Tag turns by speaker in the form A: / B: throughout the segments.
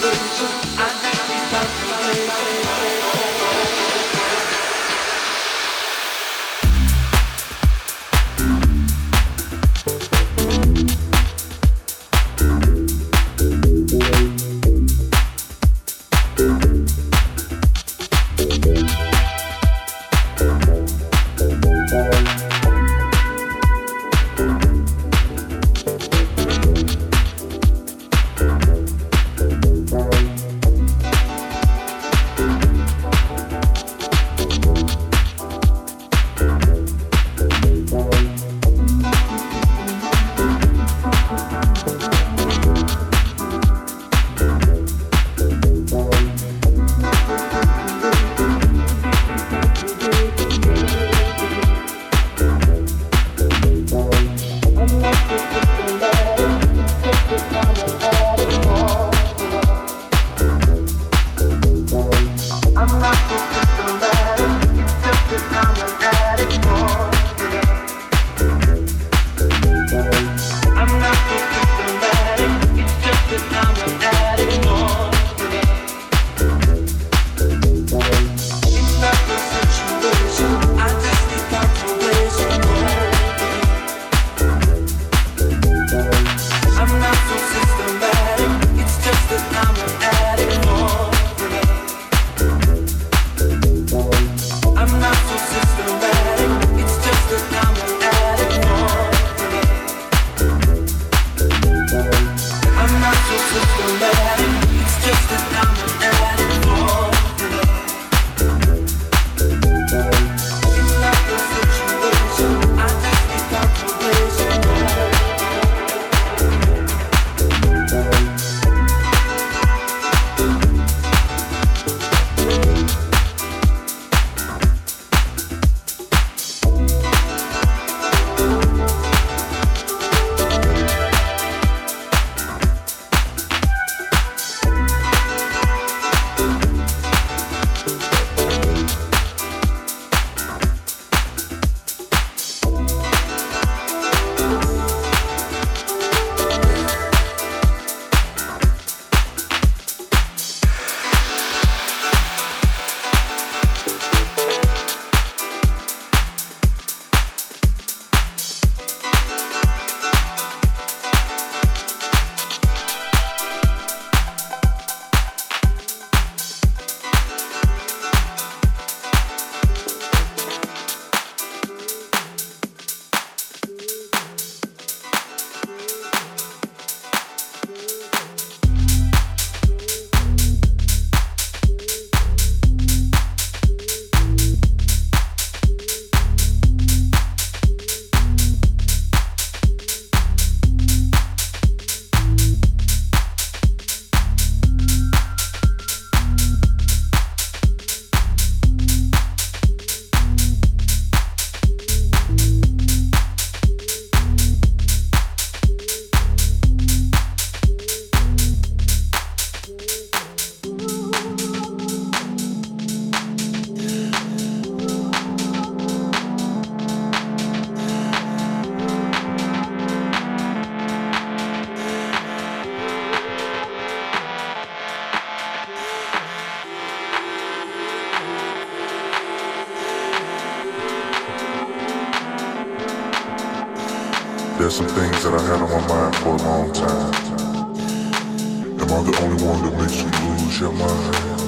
A: loser. I
B: There's some things that I had on my mind for a long time. Am I the only one that makes you lose your mind?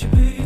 C: should be